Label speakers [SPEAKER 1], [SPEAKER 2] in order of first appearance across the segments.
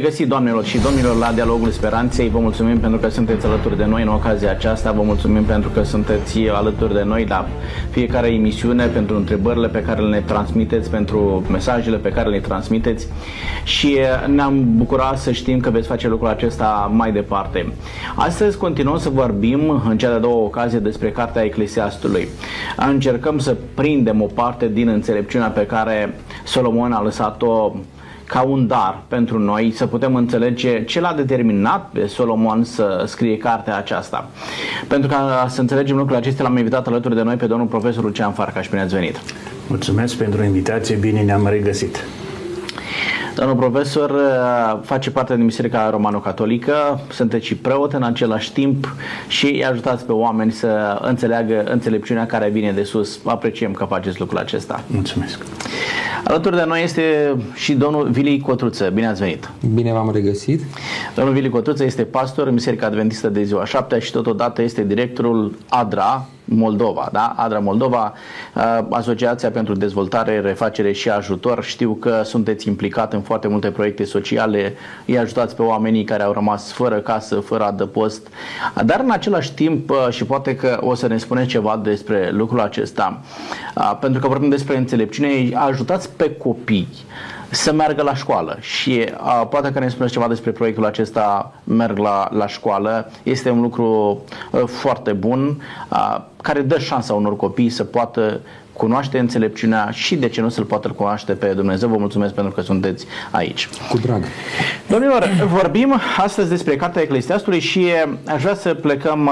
[SPEAKER 1] Bun regăsit, doamnelor și domnilor, la Dialogul Speranței. Vă mulțumim pentru că sunteți alături de noi în ocazia aceasta. Vă mulțumim pentru că sunteți alături de noi la fiecare emisiune, pentru întrebările pe care le transmiteți, pentru mesajele pe care le transmiteți și ne-am bucurat să știm că veți face lucrul acesta mai departe. Astăzi continuăm să vorbim în cea de doua ocazie despre Cartea Eclesiastului. Încercăm să prindem o parte din înțelepciunea pe care Solomon a lăsat-o ca un dar pentru noi să putem înțelege ce l-a determinat pe Solomon să scrie cartea aceasta. Pentru ca să înțelegem lucrurile acestea, l-am invitat alături de noi pe domnul profesor Lucian Farcaș. Bine ați venit!
[SPEAKER 2] Mulțumesc pentru invitație, bine ne-am regăsit!
[SPEAKER 1] Domnul profesor uh, face parte din Biserica Romano-Catolică, sunteți și preot în același timp și îi ajutați pe oameni să înțeleagă înțelepciunea care vine de sus. Apreciem că faceți lucrul acesta.
[SPEAKER 2] Mulțumesc!
[SPEAKER 1] Alături de noi este și domnul Vili Cotruță. Bine ați venit!
[SPEAKER 3] Bine v-am regăsit!
[SPEAKER 1] Domnul Vili Cotruță este pastor în Biserica Adventistă de ziua 7 și totodată este directorul ADRA, Moldova, da? Adra Moldova, uh, Asociația pentru Dezvoltare, Refacere și Ajutor. Știu că sunteți implicat în foarte multe proiecte sociale, îi ajutați pe oamenii care au rămas fără casă, fără adăpost, dar în același timp, uh, și poate că o să ne spuneți ceva despre lucrul acesta, uh, pentru că vorbim despre înțelepciune, ajutați pe copii să meargă la școală și a, poate că ne spuneți ceva despre proiectul acesta Merg la, la școală. Este un lucru a, foarte bun a, care dă șansa unor copii să poată cunoaște înțelepciunea și de ce nu să-L poată cunoaște pe Dumnezeu. Vă mulțumesc pentru că sunteți aici.
[SPEAKER 3] Cu drag.
[SPEAKER 1] Domnilor, vorbim astăzi despre Cartea Eclesiastului și aș vrea să plecăm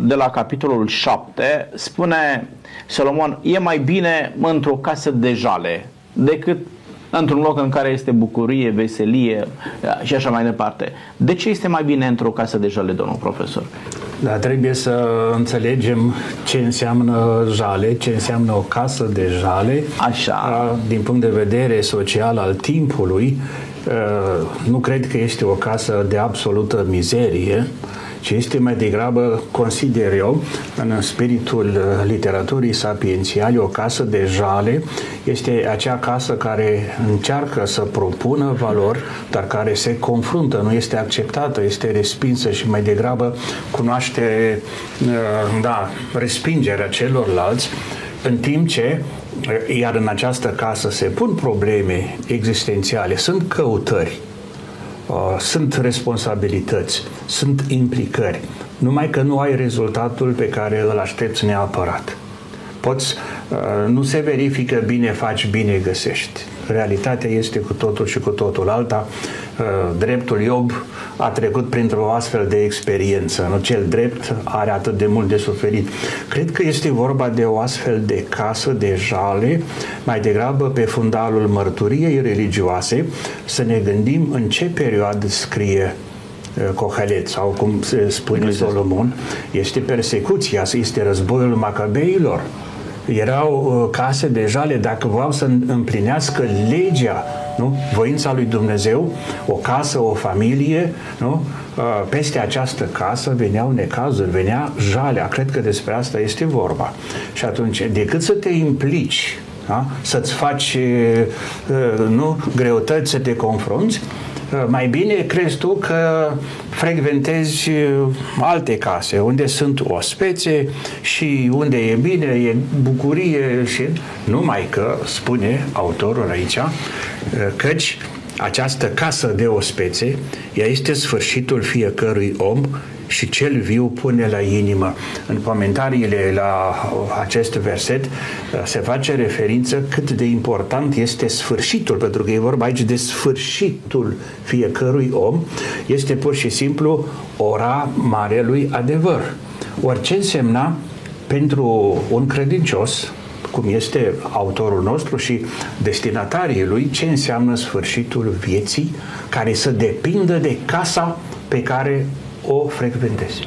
[SPEAKER 1] de la capitolul 7. Spune Solomon, e mai bine într-o casă de jale decât într-un loc în care este bucurie, veselie și așa mai departe. De ce este mai bine într-o casă de jale, domnul profesor?
[SPEAKER 2] Da, trebuie să înțelegem ce înseamnă jale, ce înseamnă o casă de jale.
[SPEAKER 1] Așa.
[SPEAKER 2] Din punct de vedere social al timpului, nu cred că este o casă de absolută mizerie, ci este mai degrabă, consider eu, în spiritul uh, literaturii sapiențiale, o casă de jale, este acea casă care încearcă să propună valori, dar care se confruntă, nu este acceptată, este respinsă și mai degrabă cunoaște uh, da, respingerea celorlalți, în timp ce uh, iar în această casă se pun probleme existențiale, sunt căutări, Uh, sunt responsabilități, sunt implicări, numai că nu ai rezultatul pe care îl aștepți neapărat. Poți, uh, nu se verifică bine faci, bine găsești. Realitatea este cu totul și cu totul alta. Uh, dreptul Iob a trecut printr-o astfel de experiență. Nu cel drept are atât de mult de suferit. Cred că este vorba de o astfel de casă de jale, mai degrabă pe fundalul mărturiei religioase, să ne gândim în ce perioadă scrie uh, Cohelet sau cum se spune Solomon, este persecuția, este războiul macabeilor erau uh, case de jale, dacă vreau să împlinească legea, nu? voința lui Dumnezeu, o casă, o familie, nu? Uh, peste această casă veneau necazuri, venea jalea. Cred că despre asta este vorba. Și atunci, decât să te implici, da? să-ți faci uh, nu, greutăți, să te confrunți, mai bine crezi tu că frecventezi uh, alte case unde sunt ospețe și unde e bine, e bucurie și numai că, spune autorul aici, uh, căci această casă de ospețe, ea este sfârșitul fiecărui om și cel viu pune la inimă. În comentariile la acest verset uh, se face referință cât de important este sfârșitul, pentru că e vorba aici de sfârșitul fiecărui om, este pur și simplu ora marelui adevăr. Orice însemna pentru un credincios, cum este autorul nostru și destinatarii lui, ce înseamnă sfârșitul vieții care să depindă de casa pe care o frecventezi.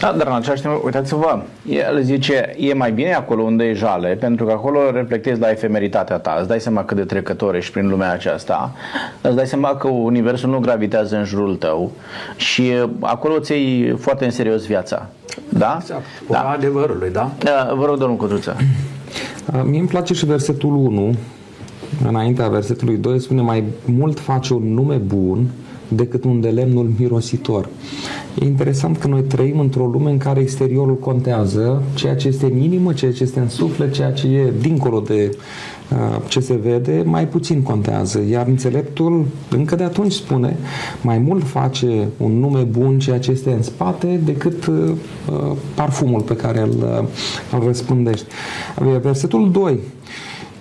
[SPEAKER 1] Da, dar în același timp, uitați-vă, el zice, e mai bine acolo unde e jale, pentru că acolo reflectezi la efemeritatea ta, îți dai seama cât de trecător ești prin lumea aceasta, îți dai seama că universul nu gravitează în jurul tău și acolo îți iei foarte în serios viața. Da?
[SPEAKER 2] Exact. Da. adevărului, da?
[SPEAKER 1] da? Vă rog, domnul Codruță.
[SPEAKER 3] Mie îmi place și versetul 1, înaintea versetului 2, spune mai mult face un nume bun decât un de lemnul mirositor. E interesant că noi trăim într-o lume în care exteriorul contează, ceea ce este în inimă, ceea ce este în suflet, ceea ce e dincolo de uh, ce se vede, mai puțin contează. Iar înțeleptul încă de atunci spune, mai mult face un nume bun ceea ce este în spate decât uh, parfumul pe care îl, îl răspândești. Versetul 2.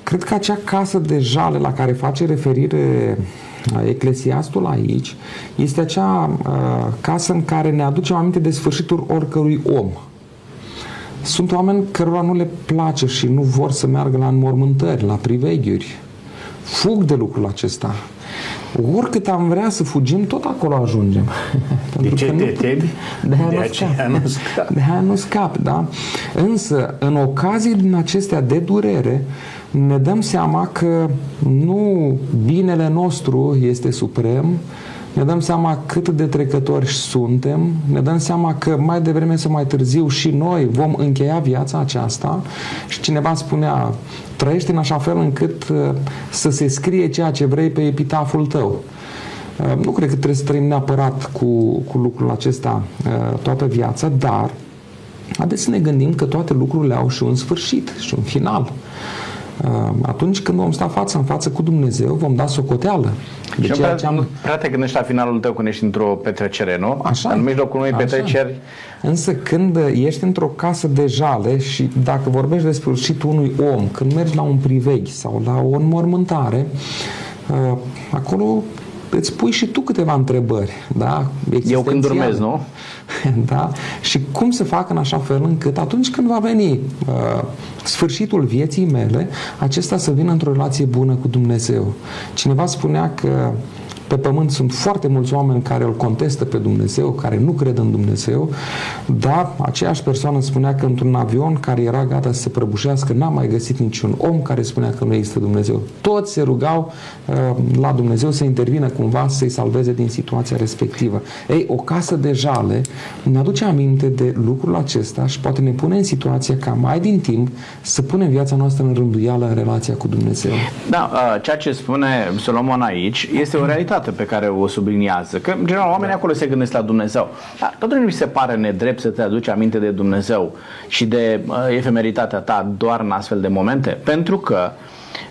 [SPEAKER 3] Cred că acea casă de jale la care face referire Eclesiastul aici este acea uh, casă în care ne aducem aminte de sfârșitul oricărui om. Sunt oameni cărora nu le place și nu vor să meargă la înmormântări, la priveghiuri. Fug de lucrul acesta. Oricât am vrea să fugim, tot acolo ajungem.
[SPEAKER 2] de ce te temi?
[SPEAKER 3] De aia nu scap. Nu scap. De aia nu scap, da? Însă, în ocazii din acestea de durere, ne dăm seama că nu binele nostru este suprem, ne dăm seama cât de trecători suntem, ne dăm seama că mai devreme sau mai târziu și noi vom încheia viața aceasta și cineva spunea, trăiește în așa fel încât uh, să se scrie ceea ce vrei pe epitaful tău. Uh, nu cred că trebuie să trăim neapărat cu, cu lucrul acesta uh, toată viața, dar haideți să ne gândim că toate lucrurile au și un sfârșit și un final. Atunci când vom sta față în față cu Dumnezeu, vom da socoteală.
[SPEAKER 1] De și ceea ce am... prea te gândești la finalul tău când ești într-o petrecere, nu?
[SPEAKER 3] Așa.
[SPEAKER 1] În mijlocul unei petreceri.
[SPEAKER 3] Însă când ești într-o casă de jale și dacă vorbești despre sfârșitul unui om, când mergi la un priveghi sau la o înmormântare, acolo îți pui și tu câteva întrebări. Da?
[SPEAKER 1] Eu când urmez, nu?
[SPEAKER 3] da? Și cum să fac în așa fel încât atunci când va veni uh, sfârșitul vieții mele, acesta să vină într-o relație bună cu Dumnezeu. Cineva spunea că pe pământ sunt foarte mulți oameni care îl contestă pe Dumnezeu, care nu cred în Dumnezeu, dar aceeași persoană spunea că într-un avion care era gata să se prăbușească, n-a mai găsit niciun om care spunea că nu există Dumnezeu. Toți se rugau uh, la Dumnezeu să intervină cumva să-i salveze din situația respectivă. Ei, o casă de jale ne aduce aminte de lucrul acesta și poate ne pune în situația ca mai din timp să punem viața noastră în rânduială în relația cu Dumnezeu.
[SPEAKER 1] Da, uh, ceea ce spune Solomon aici este o realitate dreptate pe care o subliniază. Că, în general, oamenii da. acolo se gândesc la Dumnezeu. Dar totuși nu mi se pare nedrept să te aduci aminte de Dumnezeu și de uh, efemeritatea ta doar în astfel de momente. Pentru că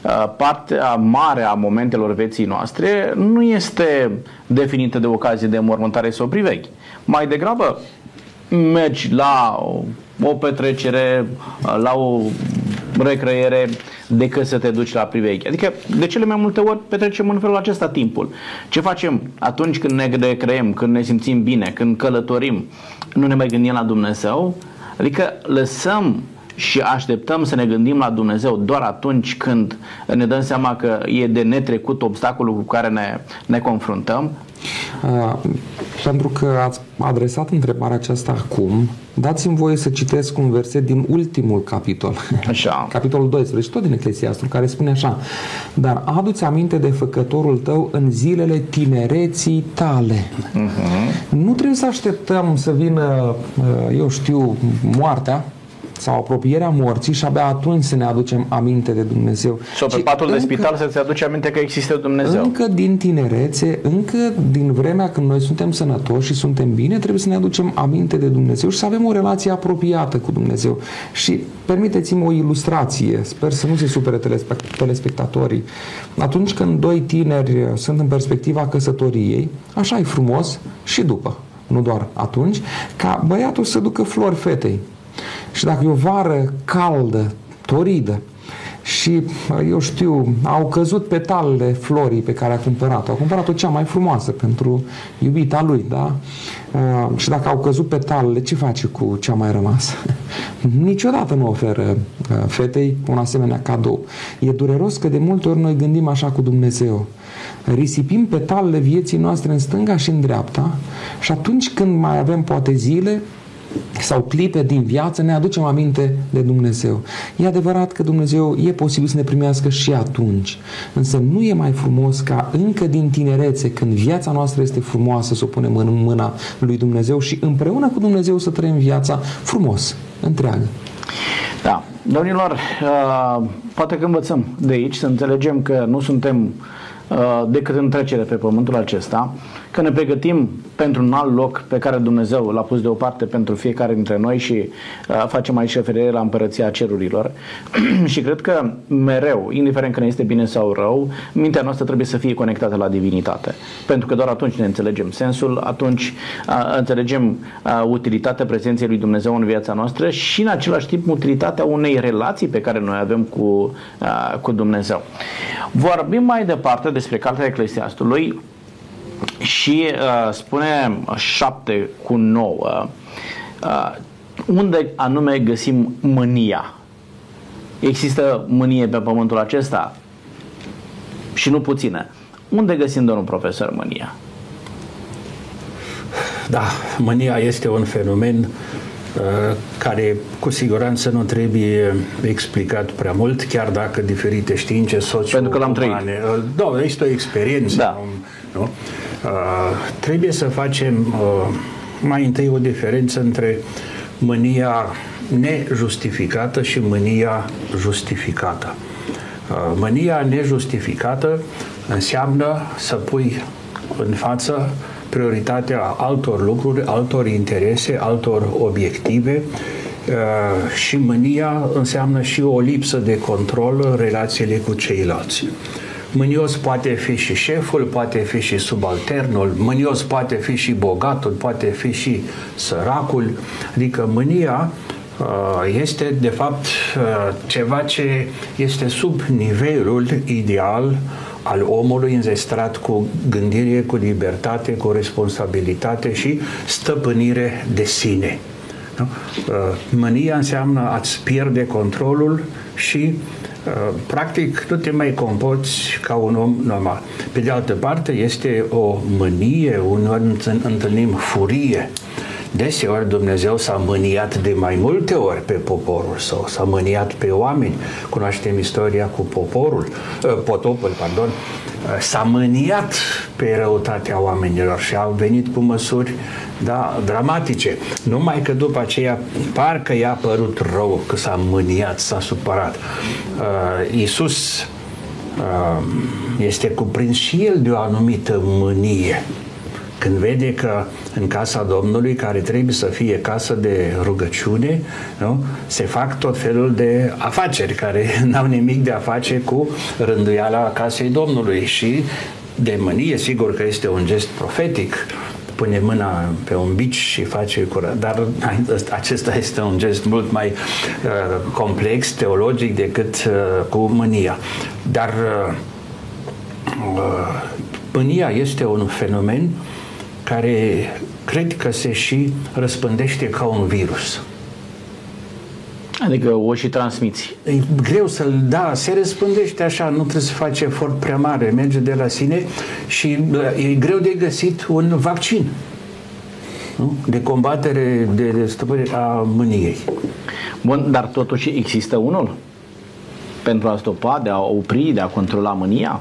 [SPEAKER 1] uh, partea mare a momentelor vieții noastre nu este definită de ocazie de mormântare sau priveghi. Mai degrabă mergi la o petrecere, uh, la o recreere decât să te duci la priveghi. Adică de cele mai multe ori petrecem în felul acesta timpul. Ce facem atunci când ne recreem, când ne simțim bine, când călătorim, nu ne mai gândim la Dumnezeu? Adică lăsăm și așteptăm să ne gândim la Dumnezeu doar atunci când ne dăm seama că e de netrecut obstacolul cu care ne, ne confruntăm?
[SPEAKER 3] Uh, pentru că ați adresat întrebarea aceasta acum, dați-mi voie să citesc un verset din ultimul capitol.
[SPEAKER 1] Așa.
[SPEAKER 3] Capitolul 12, tot din Eclesiastul, care spune așa Dar adu-ți aminte de făcătorul tău în zilele tinereții tale. Uh-huh. Nu trebuie să așteptăm să vină, uh, eu știu, moartea, sau apropierea morții și abia atunci să ne aducem aminte de Dumnezeu.
[SPEAKER 1] Sau pe patul de spital să-ți aduce aminte că există Dumnezeu.
[SPEAKER 3] Încă din tinerețe, încă din vremea când noi suntem sănătoși și suntem bine, trebuie să ne aducem aminte de Dumnezeu și să avem o relație apropiată cu Dumnezeu. Și permiteți-mi o ilustrație, sper să nu se supere telespectatorii. Atunci când doi tineri sunt în perspectiva căsătoriei, așa e frumos și după nu doar atunci, ca băiatul să ducă flori fetei. Și dacă e o vară caldă, toridă, și, eu știu, au căzut petalele florii pe care a cumpărat-o. A cumpărat-o cea mai frumoasă pentru iubita lui, da? Uh, și dacă au căzut petalele, ce face cu cea mai rămasă? Niciodată nu oferă uh, fetei un asemenea cadou. E dureros că de multe ori noi gândim așa cu Dumnezeu. Risipim petalele vieții noastre în stânga și în dreapta și atunci când mai avem poate zile, sau clipe din viață ne aducem aminte de Dumnezeu. E adevărat că Dumnezeu e posibil să ne primească și atunci, însă nu e mai frumos ca încă din tinerețe, când viața noastră este frumoasă, să o punem în mâna lui Dumnezeu și împreună cu Dumnezeu să trăim viața frumos, întreagă.
[SPEAKER 1] Da. Domnilor, uh, poate că învățăm de aici să înțelegem că nu suntem uh, decât în trecere pe pământul acesta, că ne pregătim pentru un alt loc pe care Dumnezeu l-a pus deoparte pentru fiecare dintre noi și uh, facem aici referire la împărăția cerurilor. și cred că mereu, indiferent că ne este bine sau rău, mintea noastră trebuie să fie conectată la divinitate. Pentru că doar atunci ne înțelegem sensul, atunci uh, înțelegem uh, utilitatea prezenței lui Dumnezeu în viața noastră și în același timp utilitatea unei relații pe care noi avem cu, uh, cu Dumnezeu. Vorbim mai departe despre Cartea Eclesiastului și uh, spune 7 cu 9 uh, unde anume găsim mânia. Există mânie pe pământul acesta? Și nu puține. Unde găsim, domnul profesor, mânia?
[SPEAKER 2] Da, mânia este un fenomen uh, care cu siguranță nu trebuie explicat prea mult, chiar dacă diferite științe socio
[SPEAKER 1] Pentru că l-am trăit.
[SPEAKER 2] Uh, da, este o experiență.
[SPEAKER 1] Da.
[SPEAKER 2] Nu? Uh, trebuie să facem uh, mai întâi o diferență între mânia nejustificată și mânia justificată. Uh, mânia nejustificată înseamnă să pui în față prioritatea altor lucruri, altor interese, altor obiective uh, și mânia înseamnă și o lipsă de control în relațiile cu ceilalți. Mânios poate fi și șeful, poate fi și subalternul, mânios poate fi și bogatul, poate fi și săracul. Adică mânia uh, este de fapt uh, ceva ce este sub nivelul ideal al omului înzestrat cu gândire, cu libertate, cu responsabilitate și stăpânire de sine. Uh, mânia înseamnă a-ți pierde controlul și Uh, practic nu te mai compoți ca un om normal. Pe de altă parte, este o mânie, uneori întâlnim furie. Deseori Dumnezeu s-a mâniat de mai multe ori pe poporul său, s-a mâniat pe oameni. Cunoaștem istoria cu poporul, uh, potopul, pardon, uh, s-a mâniat pe răutatea oamenilor și au venit cu măsuri da, dramatice. Numai că după aceea parcă i-a părut rău că s-a mâniat, s-a supărat. Uh, Iisus uh, este cuprins și el de o anumită mânie. Când vede că în casa Domnului, care trebuie să fie casă de rugăciune, nu? se fac tot felul de afaceri care n-au nimic de a face cu rânduiala casei Domnului și de mânie, sigur că este un gest profetic, pune mâna pe un bici și face curat. Dar acesta este un gest mult mai uh, complex, teologic, decât uh, cu mânia. Dar uh, uh, mânia este un fenomen care cred că se și răspândește ca un virus.
[SPEAKER 1] Adică o și transmiți.
[SPEAKER 2] E greu să-l, da, se răspândește așa, nu trebuie să faci efort prea mare, merge de la sine și e greu de găsit un vaccin nu? de combatere, de, de stăpânire a mâniei.
[SPEAKER 1] Bun, dar totuși există unul pentru a stopa, de a opri, de a controla mânia?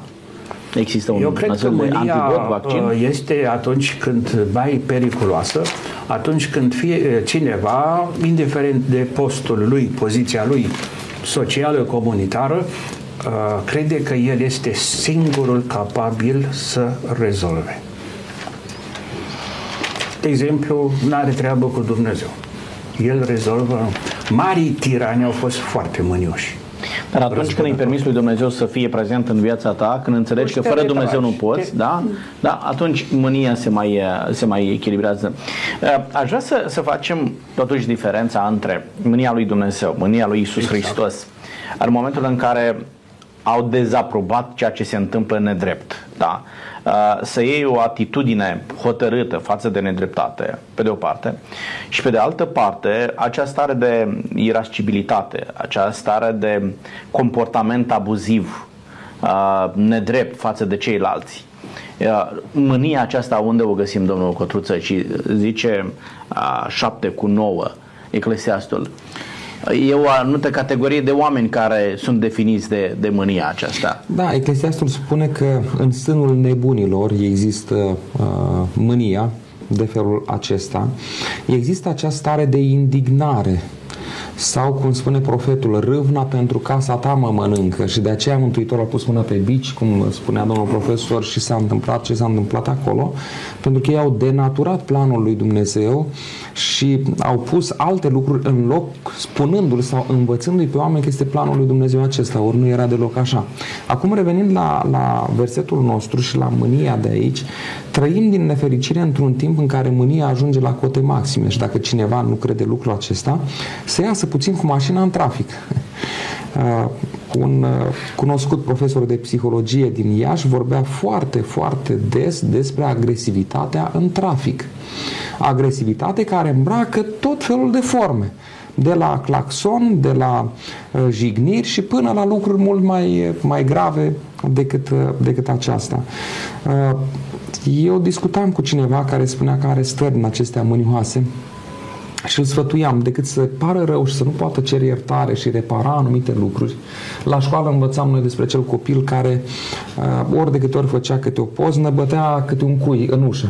[SPEAKER 1] Există un
[SPEAKER 2] Eu cred că mânia
[SPEAKER 1] antidot, vaccin?
[SPEAKER 2] Uh, este atunci când mai periculoasă, atunci când fie uh, cineva, indiferent de postul lui, poziția lui socială, comunitară, uh, crede că el este singurul capabil să rezolve. De exemplu, nu are treabă cu Dumnezeu. El rezolvă. Marii tirani au fost foarte mânioși
[SPEAKER 1] dar atunci când îi permis lui Dumnezeu să fie prezent în viața ta, când înțelegi că fără Dumnezeu nu poți, da? Da, atunci mânia se mai, se mai echilibrează. Uh, aș vrea să, să facem totuși diferența între mânia lui Dumnezeu, mânia lui Isus exact. Hristos, în momentul în care au dezaprobat ceea ce se întâmplă nedrept. Da? Uh, să iei o atitudine hotărâtă față de nedreptate, pe de o parte, și pe de altă parte, acea stare de irascibilitate, acea stare de comportament abuziv, uh, nedrept față de ceilalți. Uh, mânia aceasta unde o găsim, domnul Cotruță? Și zice 7 cu 9 Eclesiastul e o anumită categorie de oameni care sunt definiți de, de mânia aceasta.
[SPEAKER 3] Da, Eclesiastul spune că în sânul nebunilor există uh, mânia de felul acesta. Există această stare de indignare sau, cum spune profetul, râvna pentru casa ta mă mănâncă și de aceea Mântuitorul a pus mâna pe bici, cum spunea domnul profesor și s-a întâmplat ce s-a întâmplat acolo, pentru că ei au denaturat planul lui Dumnezeu și au pus alte lucruri în loc, spunându-l sau învățându-i pe oameni că este planul lui Dumnezeu acesta, ori nu era deloc așa. Acum revenind la, la versetul nostru și la mânia de aici, trăim din nefericire într-un timp în care mânia ajunge la cote maxime și dacă cineva nu crede lucrul acesta, să iasă puțin cu mașina în trafic. Uh, un uh, cunoscut profesor de psihologie din Iași vorbea foarte, foarte des despre agresivitatea în trafic. Agresivitate care îmbracă tot felul de forme de la claxon, de la uh, jigniri și până la lucruri mult mai, mai grave decât, uh, decât aceasta. Uh, eu discutam cu cineva care spunea că are stări în acestea mânioase și îl sfătuiam, decât să pară rău și să nu poată cere iertare și repara anumite lucruri. La școală învățam noi despre cel copil care ori de câte ori făcea câte o poznă, bătea câte un cui în ușă.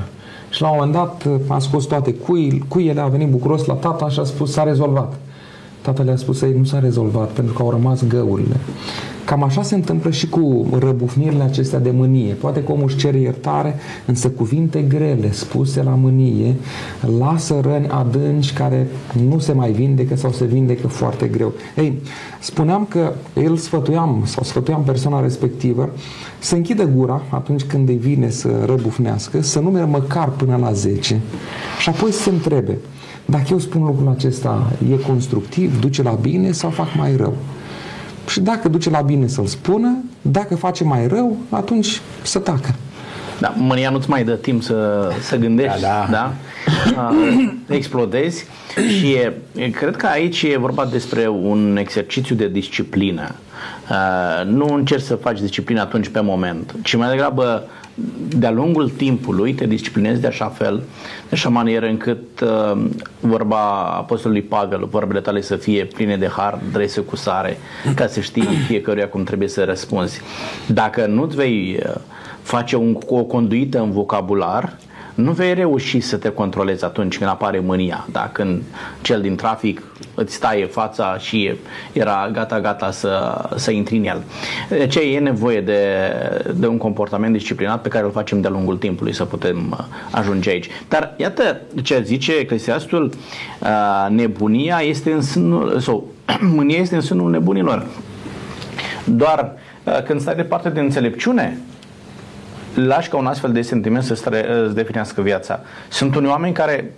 [SPEAKER 3] Și la un moment dat a scos toate cui, cuiele, a venit bucuros la tata și a spus s-a rezolvat. Tatăl le-a spus ei nu s-a rezolvat pentru că au rămas găurile. Cam așa se întâmplă și cu răbufnirile acestea de mânie. Poate că omul își cere iertare, însă cuvinte grele spuse la mânie lasă răni adânci care nu se mai vindecă sau se vindecă foarte greu. Ei, spuneam că îl sfătuiam sau sfătuiam persoana respectivă să închidă gura atunci când îi vine să răbufnească, să numere măcar până la 10 și apoi să se întrebe dacă eu spun lucrul acesta e constructiv, duce la bine sau fac mai rău. Și dacă duce la bine să-l spună, dacă face mai rău, atunci să tacă.
[SPEAKER 1] Da, mânia nu-ți mai dă timp să, să gândești, da? da? da? explodezi și e, cred că aici e vorba despre un exercițiu de disciplină. nu încerci să faci disciplină atunci pe moment, ci mai degrabă de-a lungul timpului te disciplinezi de așa fel, de așa manieră încât uh, vorba Apostolului Pavel, vorbele tale să fie pline de har, drese cu sare, ca să știi fiecăruia cum trebuie să răspunzi. Dacă nu-ți vei uh, face un, o conduită în vocabular, nu vei reuși să te controlezi atunci când apare mânia. Da? Când cel din trafic îți taie fața și era gata-gata să, să intri în el. De ce e nevoie de, de un comportament disciplinat pe care îl facem de-a lungul timpului să putem uh, ajunge aici. Dar iată ce zice Eclesiastul, uh, nebunia este în sânul, sau mânia este în sânul nebunilor. Doar uh, când stai departe de înțelepciune, lași ca un astfel de sentiment să îți definească viața. Sunt unii oameni care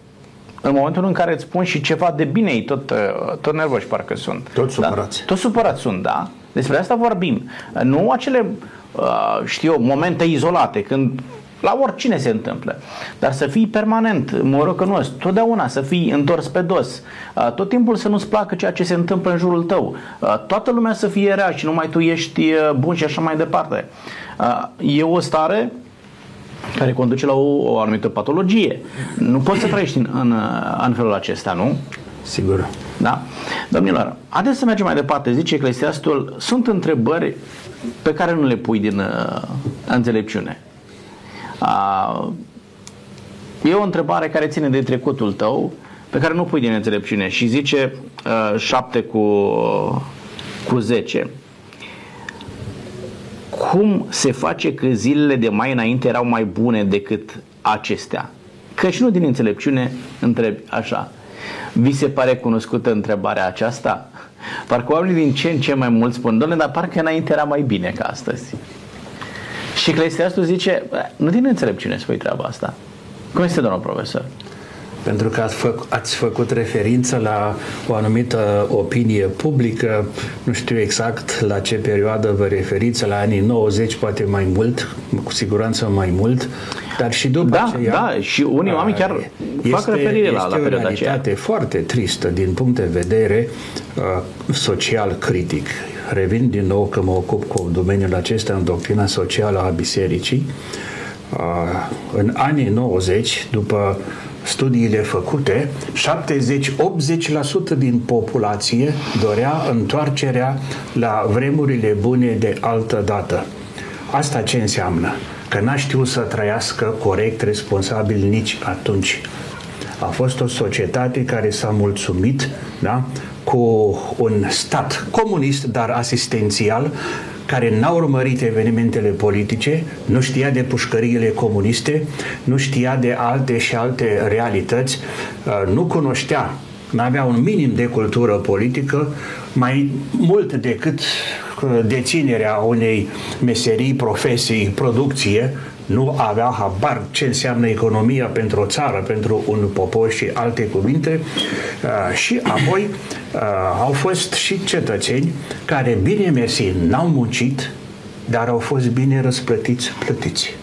[SPEAKER 1] în momentul în care îți spun și ceva de bine, ei tot, uh, tot nervoși parcă sunt.
[SPEAKER 2] Tot supărați.
[SPEAKER 1] Da? Tot supărați sunt, da? Despre asta vorbim. Nu acele, uh, știu eu, momente izolate, când la oricine se întâmplă. Dar să fii permanent, morocănos, totdeauna să fii întors pe dos, uh, tot timpul să nu-ți placă ceea ce se întâmplă în jurul tău, toată lumea să fie rea și numai tu ești bun și așa mai departe. E o stare care conduce la o, o anumită patologie. Nu poți să trăiești în, în, în felul acesta, nu?
[SPEAKER 2] Sigur.
[SPEAKER 1] Da? Domnilor, haideți să mergem mai departe. Zice Eclesiastul, sunt întrebări pe care nu le pui din uh, înțelepciune. Uh, e o întrebare care ține de trecutul tău, pe care nu pui din înțelepciune și zice uh, 7 cu, cu 10 cum se face că zilele de mai înainte erau mai bune decât acestea? Căci nu din înțelepciune întrebi așa. Vi se pare cunoscută întrebarea aceasta? Parcă oamenii din ce în ce mai mult spun, doamne, dar parcă înainte era mai bine ca astăzi. Și Eclesiastul zice, nu din înțelepciune spui treaba asta. Cum este, domnul profesor?
[SPEAKER 2] pentru că ați, fă, ați făcut referință la o anumită opinie publică, nu știu exact la ce perioadă vă referiți, la anii 90, poate mai mult, cu siguranță mai mult, dar și după
[SPEAKER 1] da,
[SPEAKER 2] aceea...
[SPEAKER 1] Da, și unii oameni chiar este, fac referire la, la perioada aceea.
[SPEAKER 2] Este o foarte tristă din punct de vedere uh, social critic. Revin din nou că mă ocup cu domeniul acesta în doctrina socială a bisericii. Uh, în anii 90, după studiile făcute, 70-80% din populație dorea întoarcerea la vremurile bune de altă dată. Asta ce înseamnă? Că n-a știut să trăiască corect, responsabil nici atunci. A fost o societate care s-a mulțumit da, cu un stat comunist, dar asistențial, care n-a urmărit evenimentele politice, nu știa de pușcăriile comuniste, nu știa de alte și alte realități, uh, nu cunoștea, nu avea un minim de cultură politică, mai mult decât uh, deținerea unei meserii, profesii, producție, nu avea habar ce înseamnă economia pentru o țară, pentru un popor și alte cuvinte uh, și apoi uh, au fost și cetățeni care, bine mersi, n-au muncit, dar au fost bine răsplătiți, plătiți.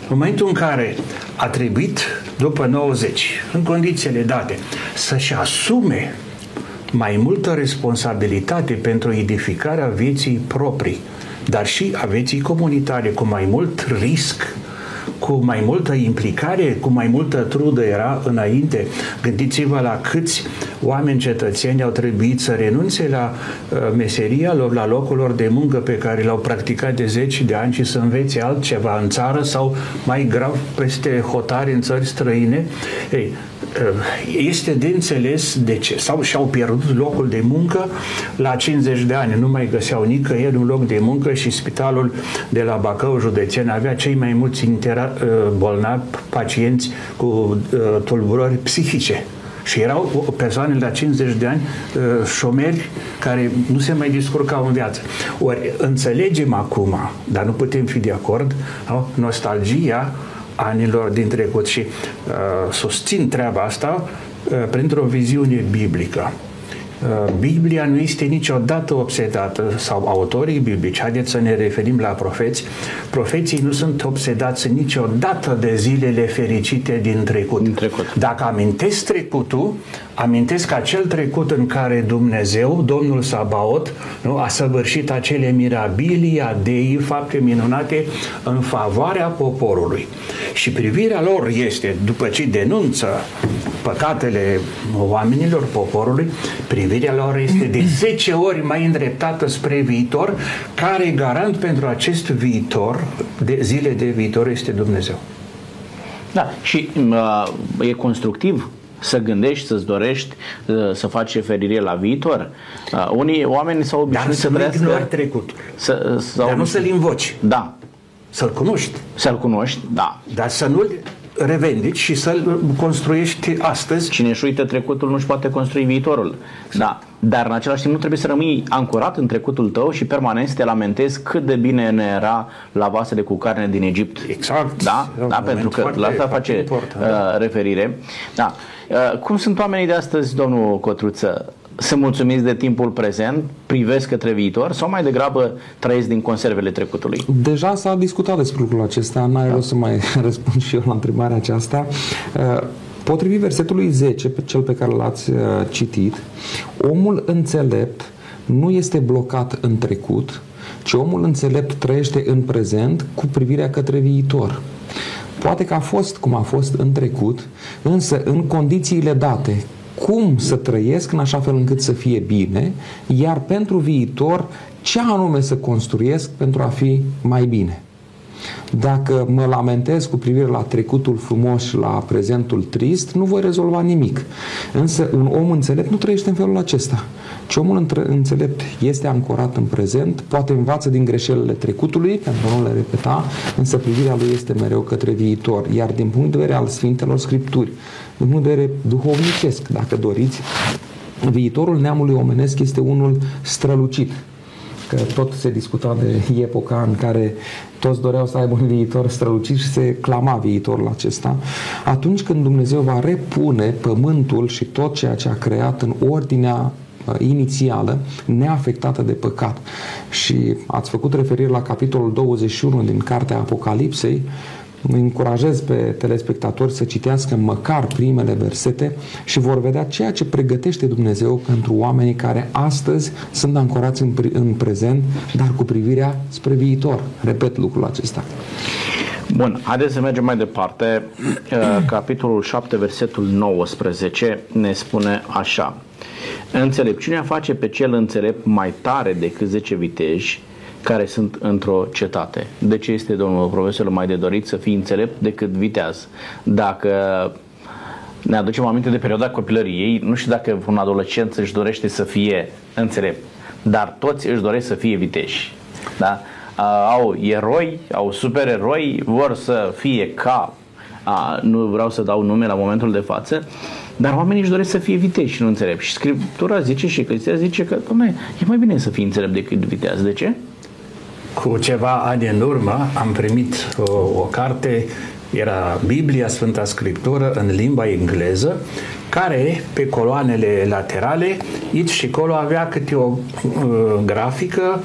[SPEAKER 2] În momentul în care a trebuit, după 90, în condițiile date, să-și asume mai multă responsabilitate pentru edificarea vieții proprii, dar și a vieții comunitare cu mai mult risc cu mai multă implicare, cu mai multă trudă era înainte. Gândiți-vă la câți oameni cetățeni au trebuit să renunțe la uh, meseria lor, la locul lor de muncă pe care l-au practicat de zeci de ani și să învețe altceva în țară sau mai grav peste hotare în țări străine. Ei, uh, este de înțeles de ce. Sau și-au pierdut locul de muncă la 50 de ani. Nu mai găseau nicăieri un loc de muncă și spitalul de la Bacău județen avea cei mai mulți intera- Uh, bolnavi, pacienți cu uh, tulburări psihice. Și erau persoane la 50 de ani uh, șomeri care nu se mai descurcau în viață. Ori înțelegem acum, dar nu putem fi de acord, nostalgia anilor din trecut și uh, susțin treaba asta uh, printr-o viziune biblică. Uh, Biblia nu este niciodată obsedată, sau autorii biblici, haideți să ne referim la profeți, profeții nu sunt obsedați niciodată de zilele fericite din trecut.
[SPEAKER 1] Din trecut.
[SPEAKER 2] Dacă amintesc trecutul, amintesc acel trecut în care Dumnezeu, Domnul Sabaot, nu, a săvârșit acele mirabilii, adei, fapte minunate în favoarea poporului. Și privirea lor este, după ce denunță păcatele oamenilor, poporului, privirea lor este de 10 ori mai îndreptată spre viitor, care garant pentru acest viitor, de zile de viitor, este Dumnezeu.
[SPEAKER 1] Da, și uh, e constructiv să gândești, să-ți dorești, uh, să faci referire la viitor. Uh, unii oameni s-au obișnuit
[SPEAKER 2] Dar să,
[SPEAKER 1] să
[SPEAKER 2] nu
[SPEAKER 1] trăiască...
[SPEAKER 2] ignori trecutul.
[SPEAKER 1] Să, să
[SPEAKER 2] Dar nu să-l invoci,
[SPEAKER 1] Da,
[SPEAKER 2] să-l cunoști.
[SPEAKER 1] să-l cunoști, da.
[SPEAKER 2] Dar să nu-l revendici și să-l construiești astăzi.
[SPEAKER 1] Cine își uită trecutul nu își poate construi viitorul. Da. Dar în același timp nu trebuie să rămâi ancorat în trecutul tău și permanent să te lamentezi cât de bine ne era la vasele cu carne din Egipt.
[SPEAKER 2] Exact.
[SPEAKER 1] Da,
[SPEAKER 2] Un
[SPEAKER 1] da
[SPEAKER 2] moment
[SPEAKER 1] pentru că
[SPEAKER 2] foarte-
[SPEAKER 1] la asta
[SPEAKER 2] foarte
[SPEAKER 1] face
[SPEAKER 2] important,
[SPEAKER 1] uh,
[SPEAKER 2] da.
[SPEAKER 1] referire. Da. Uh, cum sunt oamenii de astăzi, domnul Cotruță? Sunt mulțumiți de timpul prezent, privesc către viitor sau mai degrabă trăiesc din conservele trecutului?
[SPEAKER 3] Deja s-a discutat despre lucrul acesta, n-ai rost să mai răspund și eu la întrebarea aceasta. Uh, Potrivit versetului 10, pe cel pe care l-ați uh, citit, omul înțelept nu este blocat în trecut, ci omul înțelept trăiește în prezent cu privirea către viitor. Poate că a fost cum a fost în trecut, însă în condițiile date, cum să trăiesc în așa fel încât să fie bine, iar pentru viitor, ce anume să construiesc pentru a fi mai bine. Dacă mă lamentez cu privire la trecutul frumos și la prezentul trist, nu voi rezolva nimic. Însă un om înțelept nu trăiește în felul acesta. Ci omul între- înțelept este ancorat în prezent, poate învață din greșelile trecutului, pentru a nu le repeta, însă privirea lui este mereu către viitor. Iar din punct de vedere al Sfintelor Scripturi, din punct de vedere duhovnicesc, dacă doriți, viitorul neamului omenesc este unul strălucit că tot se discuta de epoca în care toți doreau să aibă un viitor strălucit și se clama viitorul acesta, atunci când Dumnezeu va repune pământul și tot ceea ce a creat în ordinea uh, inițială, neafectată de păcat. Și ați făcut referire la capitolul 21 din Cartea Apocalipsei, îi încurajez pe telespectatori să citească măcar primele versete și vor vedea ceea ce pregătește Dumnezeu pentru oamenii care astăzi sunt ancorați în, pri- în prezent, dar cu privirea spre viitor. Repet lucrul acesta.
[SPEAKER 1] Bun, haideți să mergem mai departe. Uh, Capitolul 7, versetul 19 ne spune așa. Înțelepciunea face pe cel înțelept mai tare decât 10 viteji care sunt într-o cetate. De ce este, domnul profesor, mai de dorit să fii înțelept decât viteaz? Dacă ne aducem aminte de perioada copilăriei. Nu știu dacă un adolescent își dorește să fie înțelept, dar toți își doresc să fie viteși. Da? au eroi, au supereroi, vor să fie ca, a, nu vreau să dau nume la momentul de față, dar oamenii își doresc să fie viteși și nu înțelept. Și Scriptura zice și Eclesia zice că, domne, e mai bine să fii înțelept decât viteaz. De ce?
[SPEAKER 2] Cu ceva ani în urmă am primit o, o carte, era Biblia, Sfânta Scriptură, în limba engleză, care pe coloanele laterale, aici și acolo avea câte o uh, grafică,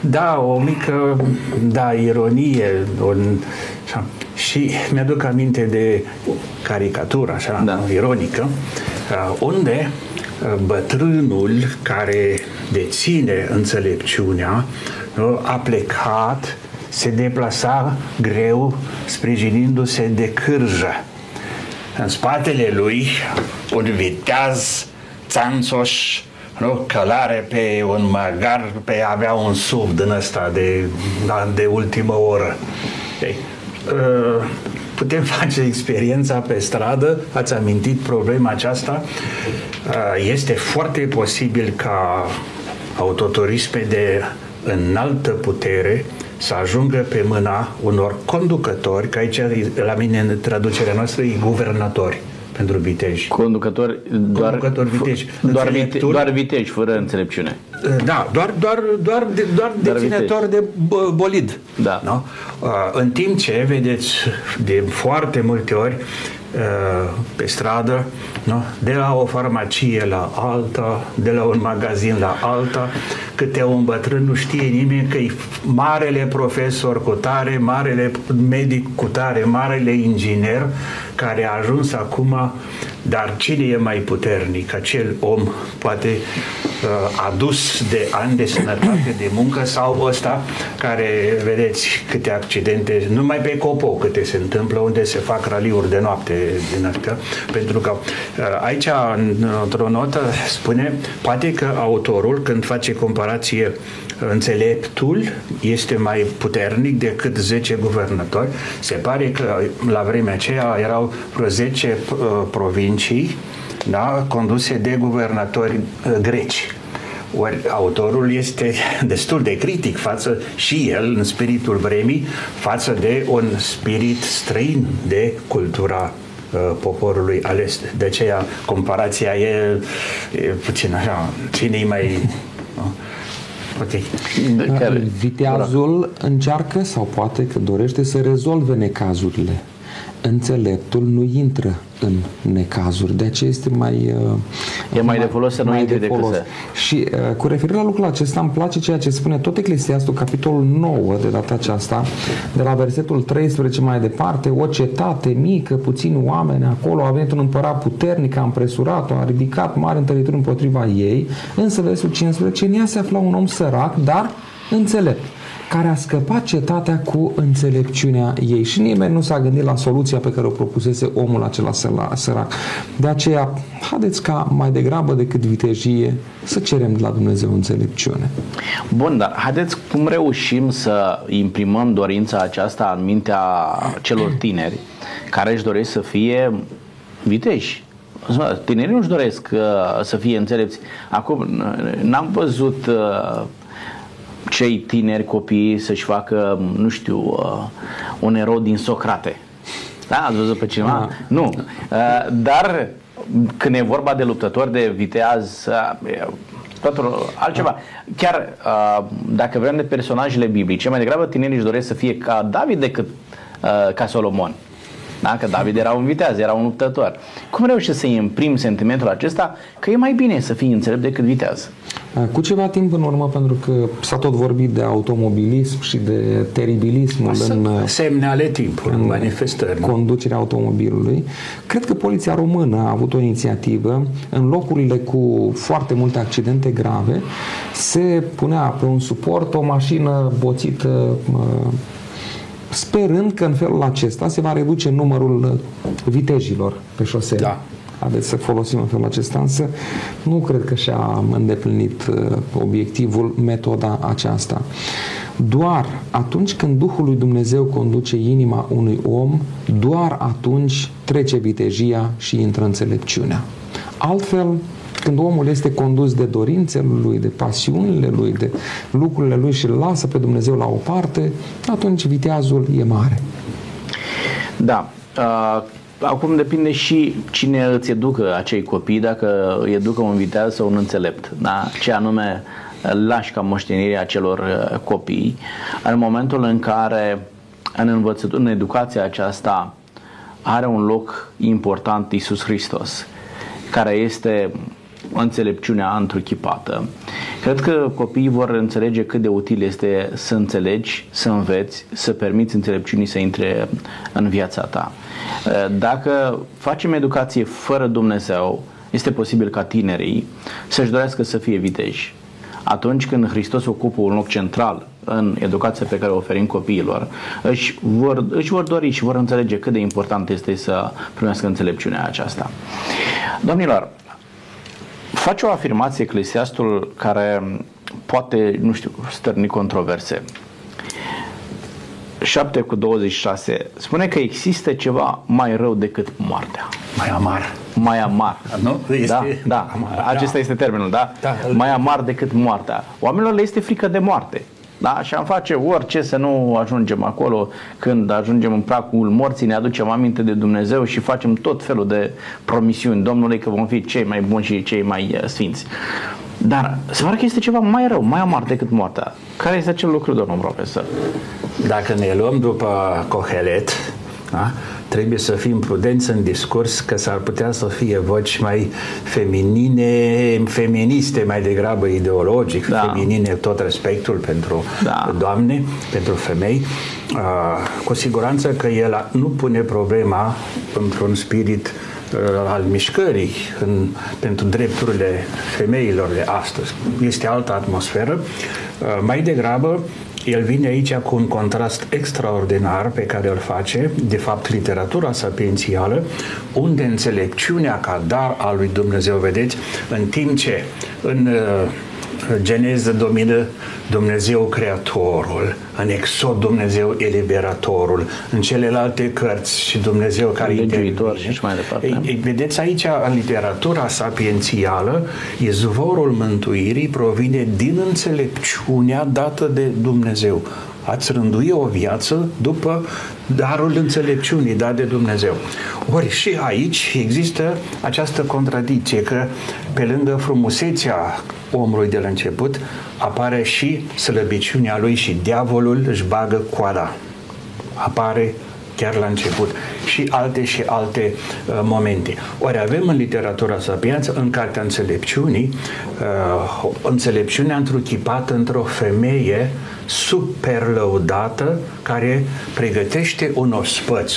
[SPEAKER 2] da, o mică, da, ironie, un, așa. și mi-aduc aminte de caricatură, așa, da. ironică, uh, unde uh, bătrânul care deține înțelepciunea a plecat, se deplasa greu, sprijinindu-se de cârjă. În spatele lui, un viteaz țanțoș, nu? călare pe un magar, pe avea un sub din ăsta de, de ultimă oră. Ei, uh, putem face experiența pe stradă, ați amintit problema aceasta, uh, este foarte posibil ca autoturisme de înaltă putere să ajungă pe mâna unor conducători, că aici la mine în traducerea noastră e guvernatori pentru viteji.
[SPEAKER 1] Conducători doar,
[SPEAKER 2] Conducători viteji.
[SPEAKER 1] Doar, vite, doar viteji, fără înțelepciune.
[SPEAKER 2] Da, doar, doar, doar, de, doar, doar deținători de bolid.
[SPEAKER 1] Da.
[SPEAKER 2] Nu? În timp ce, vedeți, de foarte multe ori, pe stradă, nu? de la o farmacie la alta, de la un magazin la alta, câte un bătrân nu știe nimeni că e marele profesor cu tare, marele medic cu tare, marele inginer care a ajuns acum, dar cine e mai puternic? Acel om poate uh, adus de ani de sănătate, de muncă sau ăsta care, vedeți câte accidente, numai pe Copo câte se întâmplă, unde se fac raliuri de noapte din astea, pentru că uh, aici, într-o notă, spune, poate că autorul, când face comparație înțeleptul este mai puternic decât 10 guvernatori. Se pare că la vremea aceea erau vreo 10 uh, provincii da, conduse de guvernatori uh, greci. Ori autorul este destul de critic față și el, în spiritul vremii, față de un spirit străin de cultura uh, poporului ales. De aceea comparația e, e puțin așa, cine e mai... Nu?
[SPEAKER 3] Okay. Care? Viteazul încearcă sau poate că dorește să rezolve necazurile. Înțeleptul nu intră în necazuri, de aceea este mai...
[SPEAKER 1] E mai, mai de folos să nu intre de decât să...
[SPEAKER 3] Și uh, cu referire la lucrul acesta îmi place ceea ce spune tot Eclesiastul, capitolul 9 de data aceasta, de la versetul 13 mai departe, o cetate mică, puțini oameni acolo, a venit un împărat puternic, a împresurat-o, a ridicat mari întărituri împotriva ei, însă versetul 15, în ea se afla un om sărac, dar înțelept care a scăpat cetatea cu înțelepciunea ei și nimeni nu s-a gândit la soluția pe care o propusese omul acela sărac. De aceea, haideți ca mai degrabă decât vitejie să cerem de la Dumnezeu înțelepciune.
[SPEAKER 1] Bun, dar haideți cum reușim să imprimăm dorința aceasta în mintea celor tineri care își doresc să fie viteși. Tinerii nu-și doresc uh, să fie înțelepți. Acum, n-am văzut uh, cei tineri copii să-și facă, nu știu, uh, un erou din Socrate. Da? Ați văzut pe cineva? Da. Nu. Uh, dar când e vorba de luptători de viteaz, uh, totul altceva. Chiar dacă vrem de personajele biblice, mai degrabă tinerii își doresc să fie ca David decât ca Solomon. Da? Că David era un viteaz, era un luptător. Cum reușești să imprim sentimentul acesta că e mai bine să fii înțelept decât viteaz?
[SPEAKER 3] Cu ceva timp în urmă, pentru că s-a tot vorbit de automobilism și de teribilismul în
[SPEAKER 2] semne ale timpului, în manifestări.
[SPEAKER 3] Conducerea automobilului. Cred că poliția română a avut o inițiativă în locurile cu foarte multe accidente grave se punea pe un suport o mașină boțită sperând că în felul acesta se va reduce numărul vitejilor pe șosele.
[SPEAKER 2] Da.
[SPEAKER 3] haideți să folosim în felul acesta, însă nu cred că și-a îndeplinit uh, obiectivul metoda aceasta. Doar atunci când Duhul lui Dumnezeu conduce inima unui om, doar atunci trece vitejia și intră înțelepciunea. Altfel, când omul este condus de dorințele lui, de pasiunile lui, de lucrurile lui și îl lasă pe Dumnezeu la o parte, atunci viteazul e mare.
[SPEAKER 1] Da. Uh, acum depinde și cine îți educă acei copii, dacă îi educă un viteaz sau un înțelept. Da? Ce anume lași ca moștenire acelor uh, copii în momentul în care în învățătură, în educația aceasta are un loc important Isus Hristos, care este înțelepciunea întruchipată. Cred că copiii vor înțelege cât de util este să înțelegi, să înveți, să permiți înțelepciunii să intre în viața ta. Dacă facem educație fără Dumnezeu, este posibil ca tinerii să-și dorească să fie viteji. Atunci când Hristos ocupă un loc central în educația pe care o oferim copiilor, își vor, își vor dori și vor înțelege cât de important este să primească înțelepciunea aceasta. Domnilor, face o afirmație Eclesiastul care poate, nu știu, stârni controverse. 7 cu 26 spune că există ceva mai rău decât moartea.
[SPEAKER 2] Mai amar.
[SPEAKER 1] Mai amar.
[SPEAKER 2] Nu? Este
[SPEAKER 1] da, da.
[SPEAKER 2] amar.
[SPEAKER 1] Acesta
[SPEAKER 2] Da.
[SPEAKER 1] este termenul, da?
[SPEAKER 2] Da.
[SPEAKER 1] Mai amar decât moartea. Oamenilor le este frică de moarte. Da? Și am face orice să nu ajungem acolo când ajungem în pragul morții, ne aducem aminte de Dumnezeu și facem tot felul de promisiuni Domnului că vom fi cei mai buni și cei mai uh, sfinți. Dar se pare că este ceva mai rău, mai amar decât moartea. Care este acel lucru, domnul profesor?
[SPEAKER 2] Dacă ne luăm după Cohelet, da? trebuie să fim prudenți în discurs că s-ar putea să fie voci mai feminine, feministe mai degrabă ideologic,
[SPEAKER 1] Da.
[SPEAKER 2] feminine tot respectul pentru
[SPEAKER 1] Da.
[SPEAKER 2] doamne, pentru femei. Uh, cu siguranță că el nu pune problema într-un spirit uh, al mișcării în, pentru drepturile femeilor de astăzi. Este altă atmosferă. Uh, mai degrabă, el vine aici cu un contrast extraordinar pe care îl face, de fapt, literatura sapiențială, unde înțelepciunea ca dar al lui Dumnezeu, vedeți, în timp ce în uh, Geneză domină Dumnezeu Creatorul, în Exod Dumnezeu Eliberatorul, în celelalte cărți și Dumnezeu care
[SPEAKER 1] Legiuitor
[SPEAKER 2] intervine.
[SPEAKER 1] și așa mai departe.
[SPEAKER 2] Ei, ei, vedeți aici, în literatura sapiențială, izvorul mântuirii provine din înțelepciunea dată de Dumnezeu. Ați rândui o viață după darul înțelepciunii dat de Dumnezeu. Ori și aici există această contradicție că pe lângă frumusețea omului de la început apare și slăbiciunea lui și diavolul își bagă coada. Apare chiar la început și alte și alte uh, momente. Ori avem în literatura sapiență, în Cartea Înțelepciunii, uh, înțelepciunea întruchipată într-o femeie superlăudată care pregătește un ospăț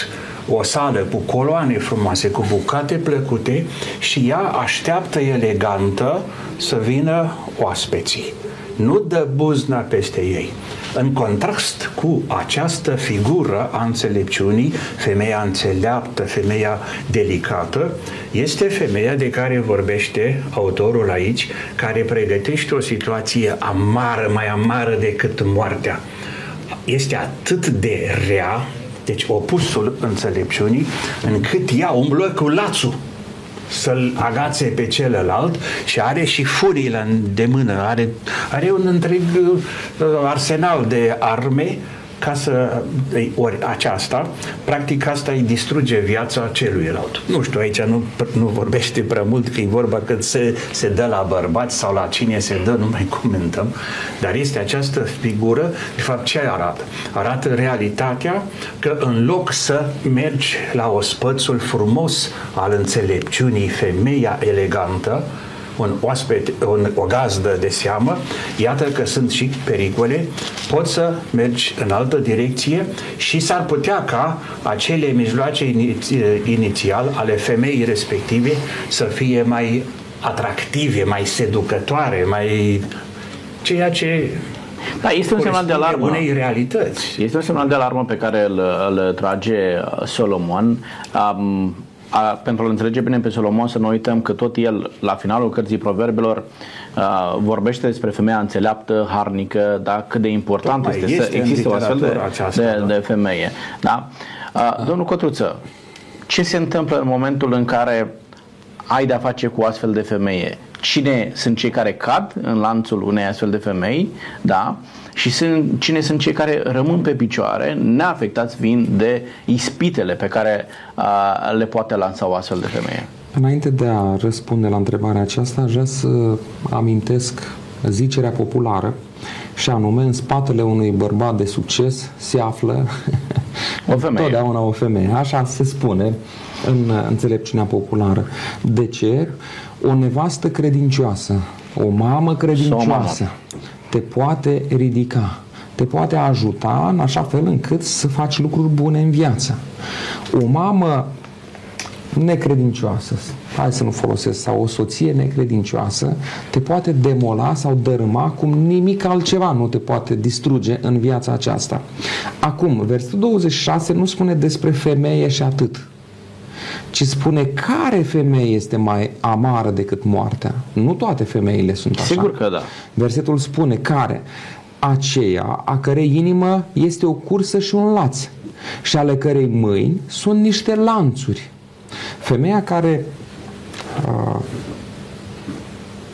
[SPEAKER 2] o sală cu coloane frumoase, cu bucate plăcute și ea așteaptă elegantă să vină oaspeții. Nu dă buzna peste ei. În contrast cu această figură a înțelepciunii, femeia înțeleaptă, femeia delicată, este femeia de care vorbește autorul aici, care pregătește o situație amară, mai amară decât moartea. Este atât de rea, deci opusul înțelepciunii, încât ea umblă cu lațul să-l agațe pe celălalt și are și furile de mână, are, are un întreg uh, arsenal de arme ca să, ori aceasta, practic asta îi distruge viața celuilalt. Nu știu, aici nu, nu vorbește prea mult că e vorba că se, se dă la bărbați sau la cine se dă, nu mai comentăm, dar este această figură, de fapt ce arată? Arată realitatea că în loc să mergi la ospățul frumos al înțelepciunii, femeia elegantă, un oaspete, un, o gazdă de seamă, iată că sunt și pericole, poți să mergi în altă direcție și s-ar putea ca acele mijloace iniți- inițial ale femeii respective să fie mai atractive, mai seducătoare, mai ceea ce
[SPEAKER 1] Da, este un semnal de
[SPEAKER 2] corespunde
[SPEAKER 1] alarmă.
[SPEAKER 2] unei realități.
[SPEAKER 1] Este un semnal de alarmă pe care îl, îl trage uh, Solomon. Um, a, pentru a-l înțelege bine pe Solomon să nu uităm că tot el, la finalul cărții proverbelor, a, vorbește despre femeia înțeleaptă, harnică, da? cât de important
[SPEAKER 2] Tocmai,
[SPEAKER 1] este,
[SPEAKER 2] este
[SPEAKER 1] să existe o astfel de,
[SPEAKER 2] aceasta,
[SPEAKER 1] de,
[SPEAKER 2] da.
[SPEAKER 1] de femeie. Da? A, domnul Cotruță, ce se întâmplă în momentul în care ai de-a face cu o astfel de femeie? Cine sunt cei care cad în lanțul unei astfel de femei, da? Și sunt, cine sunt cei care rămân pe picioare, neafectați fiind de ispitele pe care a, le poate lansa o astfel de femeie?
[SPEAKER 3] Înainte de a răspunde la întrebarea aceasta, aș vrea să amintesc zicerea populară și anume, în spatele unui bărbat de succes se află
[SPEAKER 1] O femeie.
[SPEAKER 3] totdeauna o femeie. Așa se spune în înțelepciunea populară. De ce? O nevastă credincioasă, o mamă credincioasă te poate ridica, te poate ajuta în așa fel încât să faci lucruri bune în viață. O mamă necredincioasă, hai să nu folosesc, sau o soție necredincioasă, te poate demola sau dărâma cum nimic altceva nu te poate distruge în viața aceasta. Acum, versetul 26 nu spune despre femeie și atât, ci spune care femeie este mai amară decât moartea. Nu toate femeile sunt așa.
[SPEAKER 1] Sigur că da.
[SPEAKER 3] Versetul spune care aceea a cărei inimă este o cursă și un laț și ale cărei mâini sunt niște lanțuri. Femeia care uh,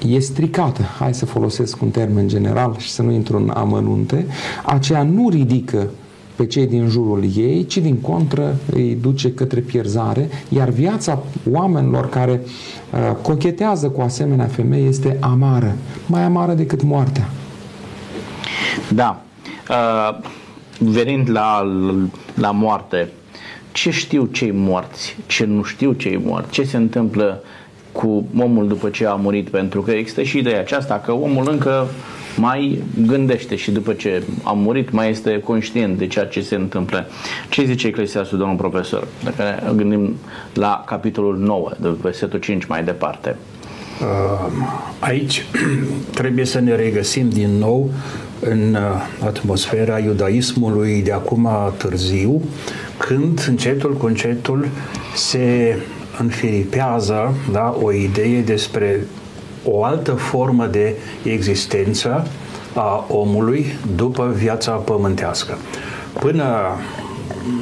[SPEAKER 3] e stricată, hai să folosesc un termen general și să nu intru în amănunte, aceea nu ridică pe cei din jurul ei, ci din contră îi duce către pierzare, iar viața oamenilor care uh, cochetează cu asemenea femei este amară, mai amară decât moartea.
[SPEAKER 1] Da. Uh, venind la, la moarte, ce știu cei morți, ce nu știu cei morți, ce se întâmplă cu omul după ce a murit, pentru că există și ideea aceasta că omul încă mai gândește și după ce a murit mai este conștient de ceea ce se întâmplă. Ce zice Eclesiastul, domnul profesor? Dacă ne gândim la capitolul 9, de versetul 5 mai departe.
[SPEAKER 2] Uh, Aici trebuie să ne regăsim din nou în uh, atmosfera iudaismului de acum târziu, când încetul cu încetul se înfiripează da, o idee despre o altă formă de existență a omului după viața pământească. Până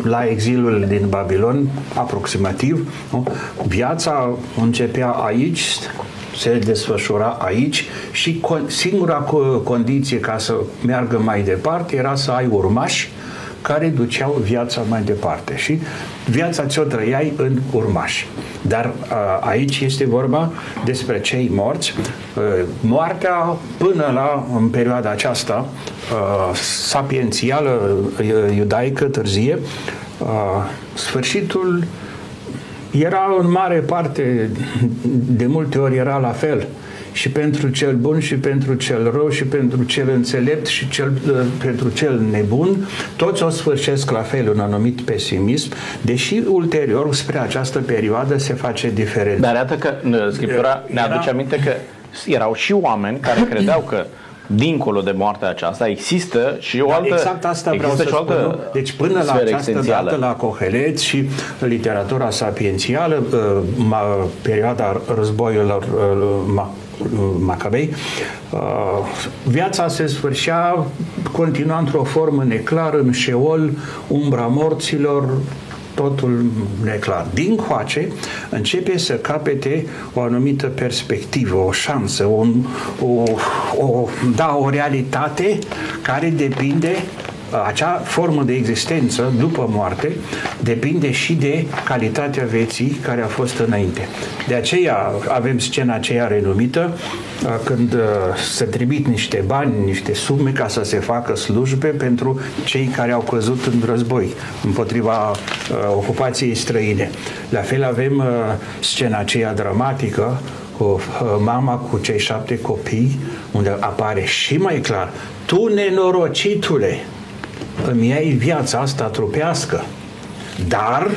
[SPEAKER 2] la exilul din Babilon, aproximativ, nu? viața începea aici, se desfășura aici și con- singura co- condiție ca să meargă mai departe era să ai urmași care duceau viața mai departe și viața ți-o trăiai în urmași. Dar a, aici este vorba despre cei morți. A, moartea până la în perioada aceasta a, sapiențială iudaică târzie, a, sfârșitul era în mare parte, de multe ori era la fel. Și pentru cel bun și pentru cel rău și pentru cel înțelept și cel, pentru cel nebun, toți o sfârșesc la fel un anumit pesimism, deși ulterior spre această perioadă se face diferență.
[SPEAKER 1] Dar iată că Scriptura ne
[SPEAKER 2] Era-
[SPEAKER 1] aduce aminte că erau și oameni care credeau că dincolo de moartea aceasta există și o altă
[SPEAKER 2] exact asta vreau
[SPEAKER 1] există
[SPEAKER 2] să
[SPEAKER 1] și o altă
[SPEAKER 2] spun. nu? Deci până la
[SPEAKER 1] sferă
[SPEAKER 2] această
[SPEAKER 1] existențială.
[SPEAKER 2] dată, la Cohelet și literatura sapiențială, uh, ma, perioada războiilor uh, ma, uh, Macabei, uh, viața se sfârșea, continua într-o formă neclară, în șeol, umbra morților, totul neclar. Din coace începe să capete o anumită perspectivă, o șansă, un, o, o, da, o realitate care depinde acea formă de existență după moarte depinde și de calitatea vieții care a fost înainte. De aceea avem scena aceea renumită uh, când uh, se trimit niște bani, niște sume ca să se facă slujbe pentru cei care au căzut în război împotriva uh, ocupației străine. La fel avem uh, scena aceea dramatică cu uh, mama cu cei șapte copii, unde apare și mai clar, tu nenorocitule, îmi iei viața asta trupească, dar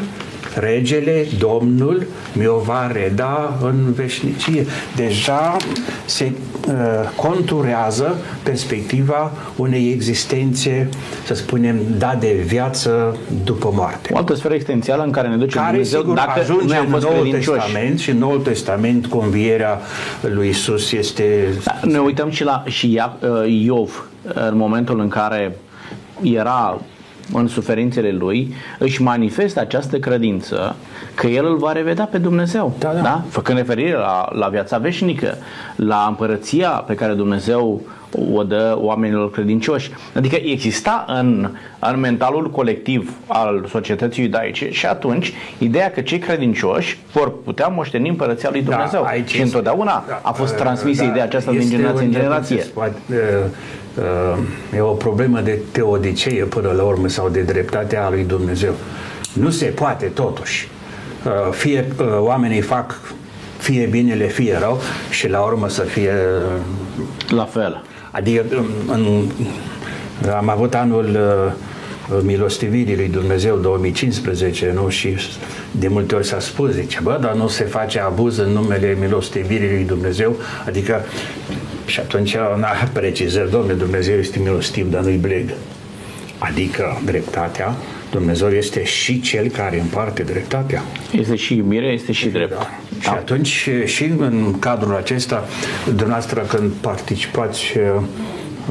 [SPEAKER 2] regele, Domnul, mi-o va reda în veșnicie. Deja se uh, conturează perspectiva unei existențe, să spunem, da de viață după moarte.
[SPEAKER 1] O altă sferă existențială în care ne duce
[SPEAKER 2] care,
[SPEAKER 1] Dumnezeu
[SPEAKER 2] sigur,
[SPEAKER 1] dacă
[SPEAKER 2] ajunge
[SPEAKER 1] noi am
[SPEAKER 2] în
[SPEAKER 1] fost
[SPEAKER 2] Noul
[SPEAKER 1] credincioși.
[SPEAKER 2] Testament și în Noul Testament convierea lui Isus este
[SPEAKER 1] Da, Ne uităm și la și Ia- uh, Iov în momentul în care era în suferințele lui, își manifestă această credință că el îl va revedea pe Dumnezeu.
[SPEAKER 2] Da, da.
[SPEAKER 1] Făcând referire la, la viața veșnică, la împărăția pe care Dumnezeu o dă oamenilor credincioși. Adică exista în, în mentalul colectiv al societății iudaice și atunci ideea că cei credincioși vor putea moșteni împărăția lui Dumnezeu.
[SPEAKER 2] Da, aici
[SPEAKER 1] și întotdeauna
[SPEAKER 2] da,
[SPEAKER 1] a fost
[SPEAKER 2] uh,
[SPEAKER 1] transmisă
[SPEAKER 2] da,
[SPEAKER 1] ideea aceasta din
[SPEAKER 2] este
[SPEAKER 1] generație în
[SPEAKER 2] unde
[SPEAKER 1] generație.
[SPEAKER 2] se poate, uh, uh, E o problemă de teodicee până la urmă sau de dreptatea lui Dumnezeu. Nu se poate totuși. Uh, Fie uh, oamenii fac fie binele, fie rău și la urmă să fie uh,
[SPEAKER 1] La fel.
[SPEAKER 2] Adică în, în, am avut anul uh, milostivirii lui Dumnezeu 2015, nu? Și de multe ori s-a spus, zice, bă, dar nu se face abuz în numele milostivirii lui Dumnezeu, adică și atunci na, precizări, domnule, Dumnezeu este milostiv, dar nu-i bleg. Adică dreptatea, Dumnezeu este și cel care împarte dreptatea.
[SPEAKER 1] Este și iubire, este și drept.
[SPEAKER 2] Da. Și atunci, și în cadrul acesta, dumneavoastră când participați uh,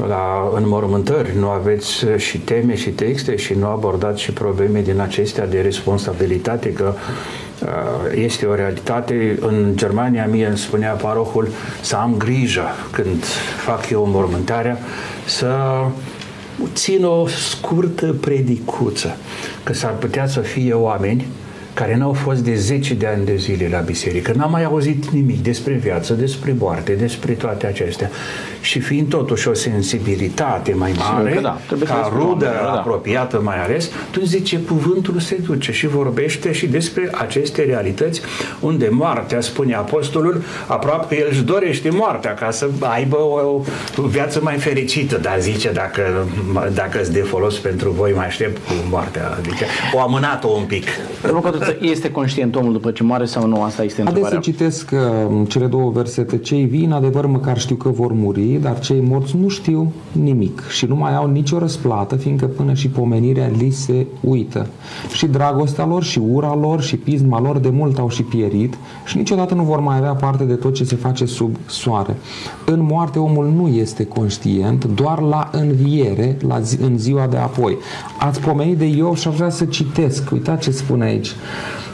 [SPEAKER 2] la înmormântări, nu aveți uh, și teme și texte și nu abordați și probleme din acestea de responsabilitate, că uh, este o realitate. În Germania mie îmi spunea parohul să am grijă când fac eu înmormântarea, să țin o scurtă predicuță, că s-ar putea să fie oameni care n-au fost de 10 de ani de zile la biserică, n-am mai auzit nimic despre viață, despre moarte, despre toate acestea. Și fiind totuși o sensibilitate mai mare,
[SPEAKER 1] Sigur că da, trebuie să
[SPEAKER 2] ca
[SPEAKER 1] le spun
[SPEAKER 2] rudă
[SPEAKER 1] oamenilor, da.
[SPEAKER 2] apropiată mai ales, tu zice cuvântul se duce și vorbește și despre aceste realități unde moartea, spune apostolul, aproape că el își dorește moartea ca să aibă o, o viață mai fericită, dar zice dacă, dacă îți de folos pentru voi mai aștept cu moartea, adică o amânat-o un pic.
[SPEAKER 1] Domnul Cătuță, este conștient omul după ce moare sau nu? Asta este
[SPEAKER 3] Adesea
[SPEAKER 1] întrebarea.
[SPEAKER 3] citesc uh, cele două versete. Cei vii, în adevăr, măcar știu că vor muri, dar cei morți nu știu nimic și nu mai au nicio răsplată, fiindcă până și pomenirea li se uită. Și dragostea lor, și ura lor, și pisma lor de mult au și pierit și niciodată nu vor mai avea parte de tot ce se face sub soare. În moarte omul nu este conștient, doar la înviere, la zi, în ziua de apoi. Ați pomenit de Iov și aș vrea să citesc. Uitați ce spune aici.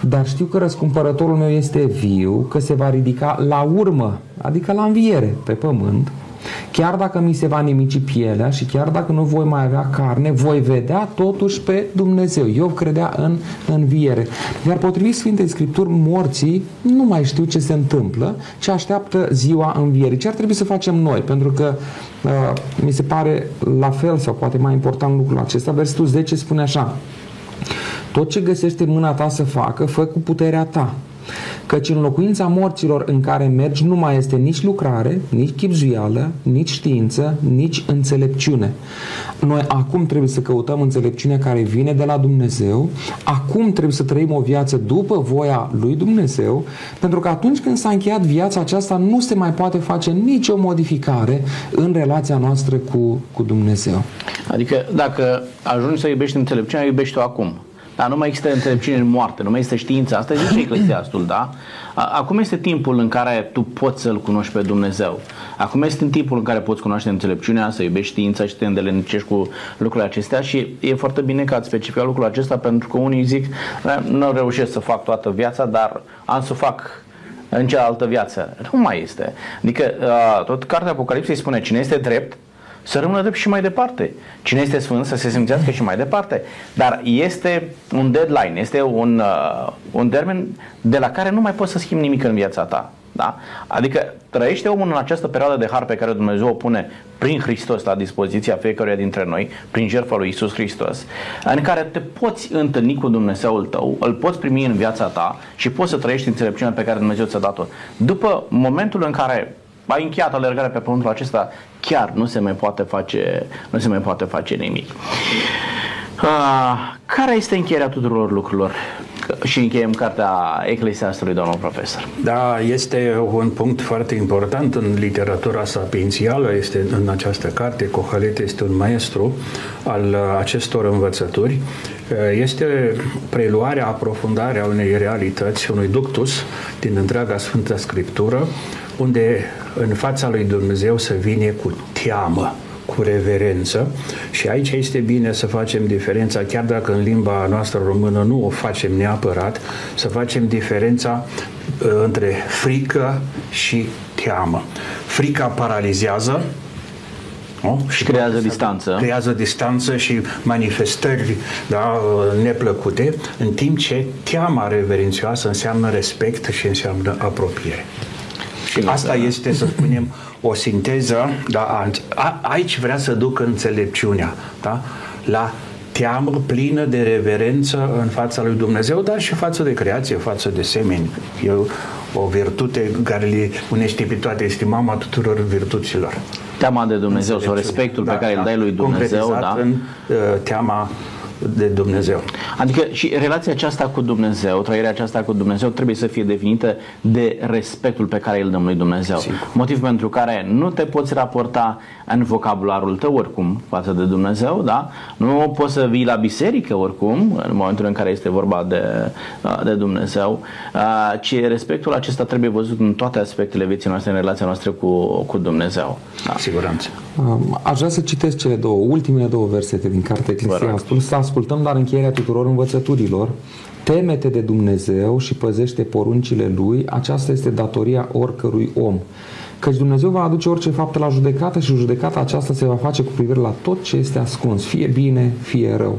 [SPEAKER 3] Dar știu că răscumpărătorul meu este viu, că se va ridica la urmă, adică la înviere, pe pământ, Chiar dacă mi se va nimici pielea și chiar dacă nu voi mai avea carne, voi vedea totuși pe Dumnezeu. Eu credea în înviere. Iar potrivit Sfintei Scripturi, morții nu mai știu ce se întâmplă, ci așteaptă ziua învierii. Ce ar trebui să facem noi? Pentru că uh, mi se pare la fel sau poate mai important lucrul acesta. Versetul 10 spune așa. Tot ce găsește mâna ta să facă, fă cu puterea ta. Căci în locuința morților în care mergi nu mai este nici lucrare, nici chipzuială, nici știință, nici înțelepciune. Noi acum trebuie să căutăm înțelepciunea care vine de la Dumnezeu, acum trebuie să trăim o viață după voia lui Dumnezeu, pentru că atunci când s-a încheiat viața aceasta nu se mai poate face nicio modificare în relația noastră cu, cu Dumnezeu.
[SPEAKER 1] Adică dacă ajungi să iubești înțelepciunea, iubești-o acum. Dar nu mai există înțelepciune în moarte, nu mai este știință. Asta zice Eclesiastul, da? A- Acum este timpul în care tu poți să-L cunoști pe Dumnezeu. Acum este timpul în care poți cunoaște înțelepciunea, să iubești știința și să te îndelenicești cu lucrurile acestea și e foarte bine că ați specificat lucrul acesta pentru că unii zic "Eh, nu reușesc să fac toată viața, dar am să fac în cealaltă viață. Nu mai este. Adică uh, tot cartea Apocalipsei spune cine este drept să rămână drept și mai departe. Cine este sfânt să se simțească și mai departe. Dar este un deadline, este un, uh, un termen de la care nu mai poți să schimbi nimic în viața ta. Da? Adică trăiește omul în această perioadă de har pe care Dumnezeu o pune prin Hristos la dispoziția fiecăruia dintre noi, prin jertfa lui Isus Hristos, în care te poți întâlni cu Dumnezeul tău, îl poți primi în viața ta și poți să trăiești înțelepciunea pe care Dumnezeu ți-a dat-o. După momentul în care ai încheiat alergarea pe pământul acesta, chiar nu se mai poate face, nu se mai poate face nimic. Uh, care este încheierea tuturor lucrurilor? Și încheiem cartea Eclesiastului, domnul profesor.
[SPEAKER 2] Da, este un punct foarte important în literatura sapiențială, este în această carte. Cohalet este un maestru al acestor învățături. Este preluarea, aprofundarea unei realități, unui ductus din întreaga Sfântă Scriptură, unde în fața lui Dumnezeu să vine cu teamă cu reverență și aici este bine să facem diferența, chiar dacă în limba noastră română nu o facem neapărat, să facem diferența uh, între frică și teamă. Frica paralizează,
[SPEAKER 1] nu? Și creează distanță.
[SPEAKER 2] Creează distanță și manifestări da, neplăcute, în timp ce teama reverențioasă înseamnă respect și înseamnă apropiere. Și asta este, să spunem, o sinteză, da, a, aici vrea să duc înțelepciunea, da, la teamă plină de reverență în fața lui Dumnezeu, dar și față de creație, față de semeni. E o virtute care le unește pe toate, este mama tuturor virtuților.
[SPEAKER 1] Teama de Dumnezeu sau respectul da, pe care da, îl dai lui Dumnezeu, da?
[SPEAKER 2] în uh, teama de Dumnezeu.
[SPEAKER 1] Adică și relația aceasta cu Dumnezeu, trăirea aceasta cu Dumnezeu trebuie să fie definită de respectul pe care îl dăm lui Dumnezeu. Sigur. Motiv pentru care nu te poți raporta în vocabularul tău oricum față de Dumnezeu, da? Nu poți să vii la biserică oricum în momentul în care este vorba de, de Dumnezeu, ci respectul acesta trebuie văzut în toate aspectele vieții noastre, în relația noastră cu, cu Dumnezeu.
[SPEAKER 2] Da. Siguranță.
[SPEAKER 3] Aș vrea să citesc cele două, ultimele două versete din cartea Eclesiastul, să ascultăm la încheierea tuturor învățăturilor. Temete de Dumnezeu și păzește poruncile Lui, aceasta este datoria oricărui om. Căci Dumnezeu va aduce orice faptă la judecată și judecata aceasta se va face cu privire la tot ce este ascuns, fie bine, fie rău.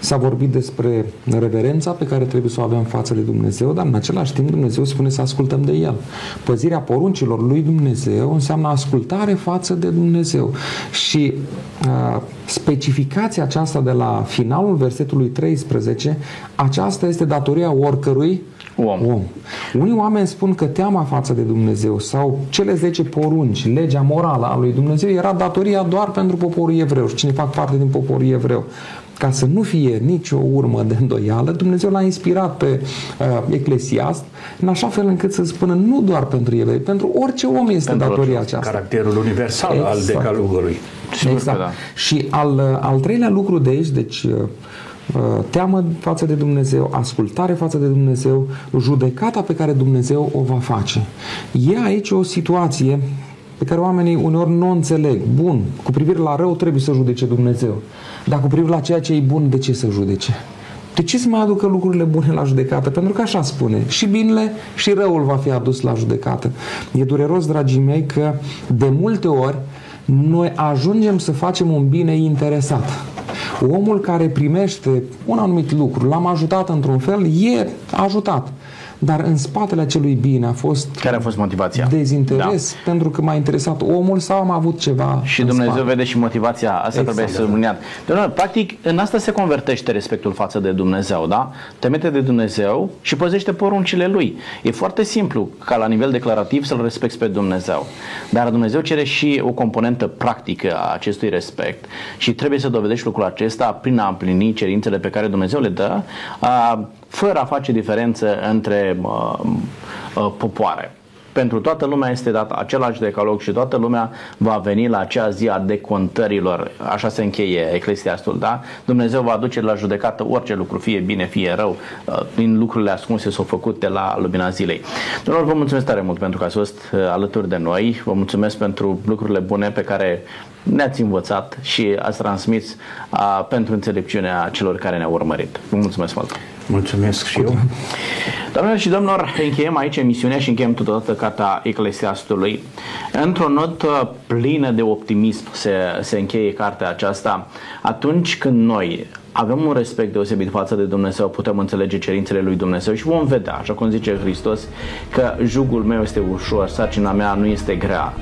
[SPEAKER 3] S-a vorbit despre reverența pe care trebuie să o avem față de Dumnezeu, dar în același timp Dumnezeu spune să ascultăm de El. Păzirea poruncilor lui Dumnezeu înseamnă ascultare față de Dumnezeu. Și uh, specificația aceasta de la finalul versetului 13, aceasta este datoria oricărui
[SPEAKER 1] om. om.
[SPEAKER 3] Unii oameni spun că teama față de Dumnezeu sau cele 10 porunci, legea morală a lui Dumnezeu era datoria doar pentru poporul evreu și cine fac parte din poporul evreu. Ca să nu fie nicio urmă de îndoială, Dumnezeu l-a inspirat pe uh, Eclesiast în așa fel încât să spună nu doar pentru evrei, pentru orice om este pentru datoria aceasta.
[SPEAKER 2] Caracterul universal exact. al decalogului.
[SPEAKER 3] Exact. Da. Și al, al treilea lucru de aici, deci uh, Uh, teamă față de Dumnezeu, ascultare față de Dumnezeu, judecata pe care Dumnezeu o va face. E aici o situație pe care oamenii uneori nu o înțeleg. Bun, cu privire la rău trebuie să judece Dumnezeu. Dar cu privire la ceea ce e bun, de ce să judece? De ce să mai aducă lucrurile bune la judecată? Pentru că așa spune, și binele și răul va fi adus la judecată. E dureros, dragii mei, că de multe ori noi ajungem să facem un bine interesat. Omul care primește un anumit lucru, l-am ajutat într-un fel, e ajutat. Dar în spatele acelui bine a fost
[SPEAKER 1] care a fost motivația?
[SPEAKER 3] Dezinteres da. pentru că m-a interesat omul sau am avut ceva
[SPEAKER 1] Și Dumnezeu spate. vede și motivația, asta exact. trebuie să subliniat. Practic, în asta se convertește respectul față de Dumnezeu, da? Temete de Dumnezeu și păzește poruncile Lui. E foarte simplu ca la nivel declarativ să-L respecti pe Dumnezeu. Dar Dumnezeu cere și o componentă practică a acestui respect și trebuie să dovedești lucrul acesta prin a împlini cerințele pe care Dumnezeu le dă, fără a face diferență între uh, uh, popoare. Pentru toată lumea este dat același decalog și toată lumea va veni la acea zi a decontărilor. Așa se încheie Eclesiastul, da? Dumnezeu va aduce la judecată orice lucru, fie bine, fie rău, uh, prin lucrurile ascunse s-au făcut de la lumina zilei. Domnilor, vă mulțumesc tare mult pentru că ați fost uh, alături de noi. Vă mulțumesc pentru lucrurile bune pe care ne-ați învățat și ați transmis uh, pentru înțelepciunea celor care ne-au urmărit. Vă mulțumesc mult!
[SPEAKER 2] Mulțumesc și eu.
[SPEAKER 1] Doamnelor și domnilor, încheiem aici emisiunea și încheiem totodată cartea Eclesiastului. Într-o notă plină de optimism se, se încheie cartea aceasta atunci când noi avem un respect deosebit față de Dumnezeu, putem înțelege cerințele lui Dumnezeu și vom vedea, așa cum zice Hristos, că jugul meu este ușor, sarcina mea nu este grea.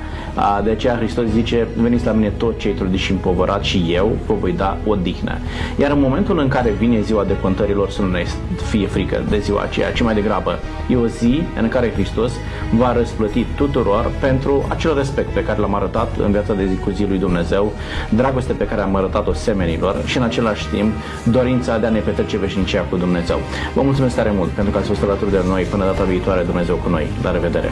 [SPEAKER 1] De aceea Hristos zice, veniți la mine toți cei trudiți și împovărați și eu vă voi da odihnă. Iar în momentul în care vine ziua de contărilor să nu ne fie frică de ziua aceea, ci mai degrabă e o zi în care Hristos va răsplăti tuturor pentru acel respect pe care l-am arătat în viața de zi cu zi lui Dumnezeu, dragoste pe care am arătat-o semenilor și în același timp dorința de a ne petrece veșnicia cu Dumnezeu. Vă mulțumesc tare mult pentru că ați fost alături de noi până data viitoare Dumnezeu cu noi. La revedere!